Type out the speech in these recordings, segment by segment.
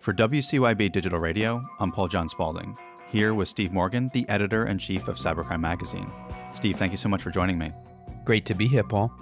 For WCYB Digital Radio, I'm Paul John Spaulding, here with Steve Morgan, the editor in chief of Cybercrime Magazine. Steve, thank you so much for joining me. Great to be here, Paul.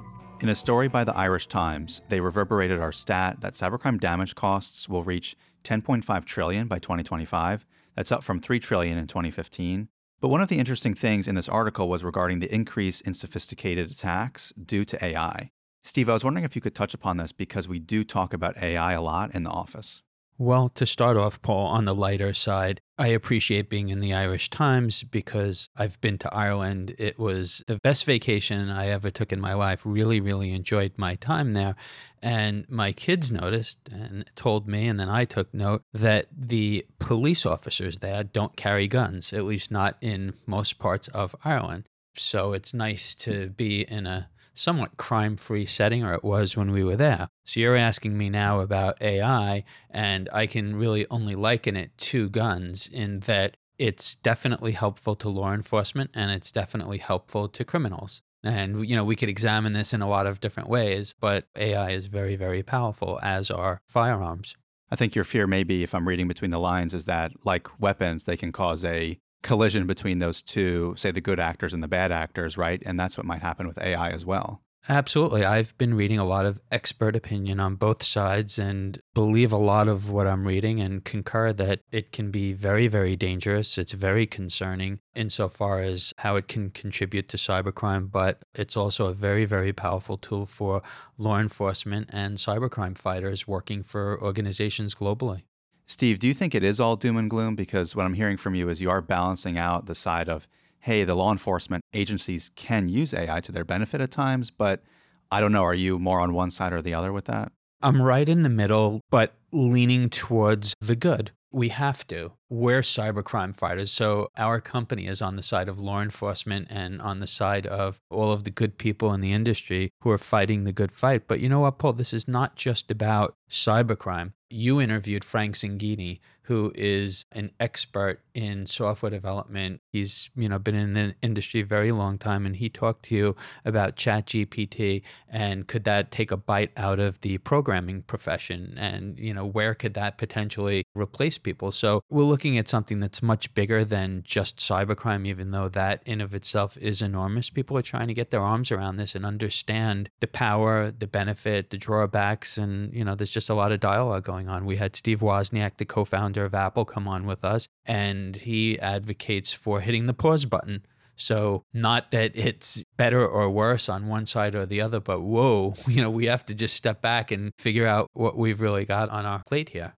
In a story by the Irish Times, they reverberated our stat that cybercrime damage costs will reach 10.5 trillion by 2025. That's up from 3 trillion in 2015. But one of the interesting things in this article was regarding the increase in sophisticated attacks due to AI. Steve, I was wondering if you could touch upon this because we do talk about AI a lot in the office. Well, to start off, Paul, on the lighter side, I appreciate being in the Irish Times because I've been to Ireland. It was the best vacation I ever took in my life. Really, really enjoyed my time there. And my kids noticed and told me, and then I took note that the police officers there don't carry guns, at least not in most parts of Ireland. So it's nice to be in a somewhat crime free setting, or it was when we were there. So you're asking me now about AI, and I can really only liken it to guns in that it's definitely helpful to law enforcement and it's definitely helpful to criminals. And, you know, we could examine this in a lot of different ways, but AI is very, very powerful, as are firearms. I think your fear, maybe, if I'm reading between the lines, is that like weapons, they can cause a collision between those two, say the good actors and the bad actors, right? And that's what might happen with AI as well. Absolutely. I've been reading a lot of expert opinion on both sides and believe a lot of what I'm reading and concur that it can be very, very dangerous. It's very concerning insofar as how it can contribute to cybercrime, but it's also a very, very powerful tool for law enforcement and cybercrime fighters working for organizations globally. Steve, do you think it is all doom and gloom? Because what I'm hearing from you is you are balancing out the side of, hey, the law enforcement agencies can use AI to their benefit at times, but I don't know. Are you more on one side or the other with that? I'm right in the middle, but leaning towards the good. We have to. We're cybercrime fighters. So our company is on the side of law enforcement and on the side of all of the good people in the industry who are fighting the good fight. But you know what, Paul? This is not just about cybercrime you interviewed Frank Zangini, who is an expert in software development. He's, you know, been in the industry a very long time and he talked to you about ChatGPT and could that take a bite out of the programming profession and, you know, where could that potentially replace people? So, we're looking at something that's much bigger than just cybercrime even though that in of itself is enormous. People are trying to get their arms around this and understand the power, the benefit, the drawbacks and, you know, there's just a lot of dialogue going on. We had Steve Wozniak, the co founder of Apple, come on with us, and he advocates for hitting the pause button. So, not that it's better or worse on one side or the other, but whoa, you know, we have to just step back and figure out what we've really got on our plate here.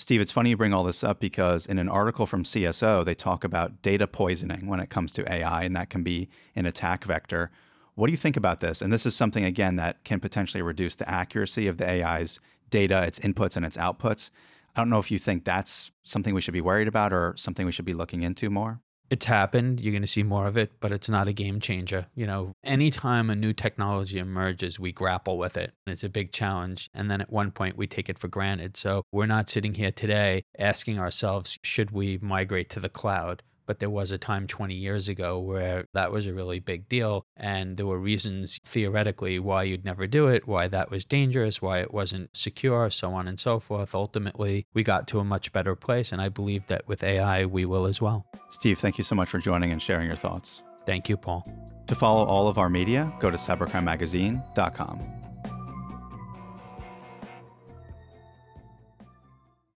Steve, it's funny you bring all this up because in an article from CSO, they talk about data poisoning when it comes to AI, and that can be an attack vector. What do you think about this? And this is something, again, that can potentially reduce the accuracy of the AI's data, its inputs and its outputs. I don't know if you think that's something we should be worried about or something we should be looking into more. It's happened. You're going to see more of it, but it's not a game changer. You know, anytime a new technology emerges, we grapple with it. It's a big challenge. And then at one point, we take it for granted. So we're not sitting here today asking ourselves, should we migrate to the cloud? But there was a time 20 years ago where that was a really big deal. And there were reasons theoretically why you'd never do it, why that was dangerous, why it wasn't secure, so on and so forth. Ultimately, we got to a much better place. And I believe that with AI, we will as well. Steve, thank you so much for joining and sharing your thoughts. Thank you, Paul. To follow all of our media, go to cybercrimemagazine.com.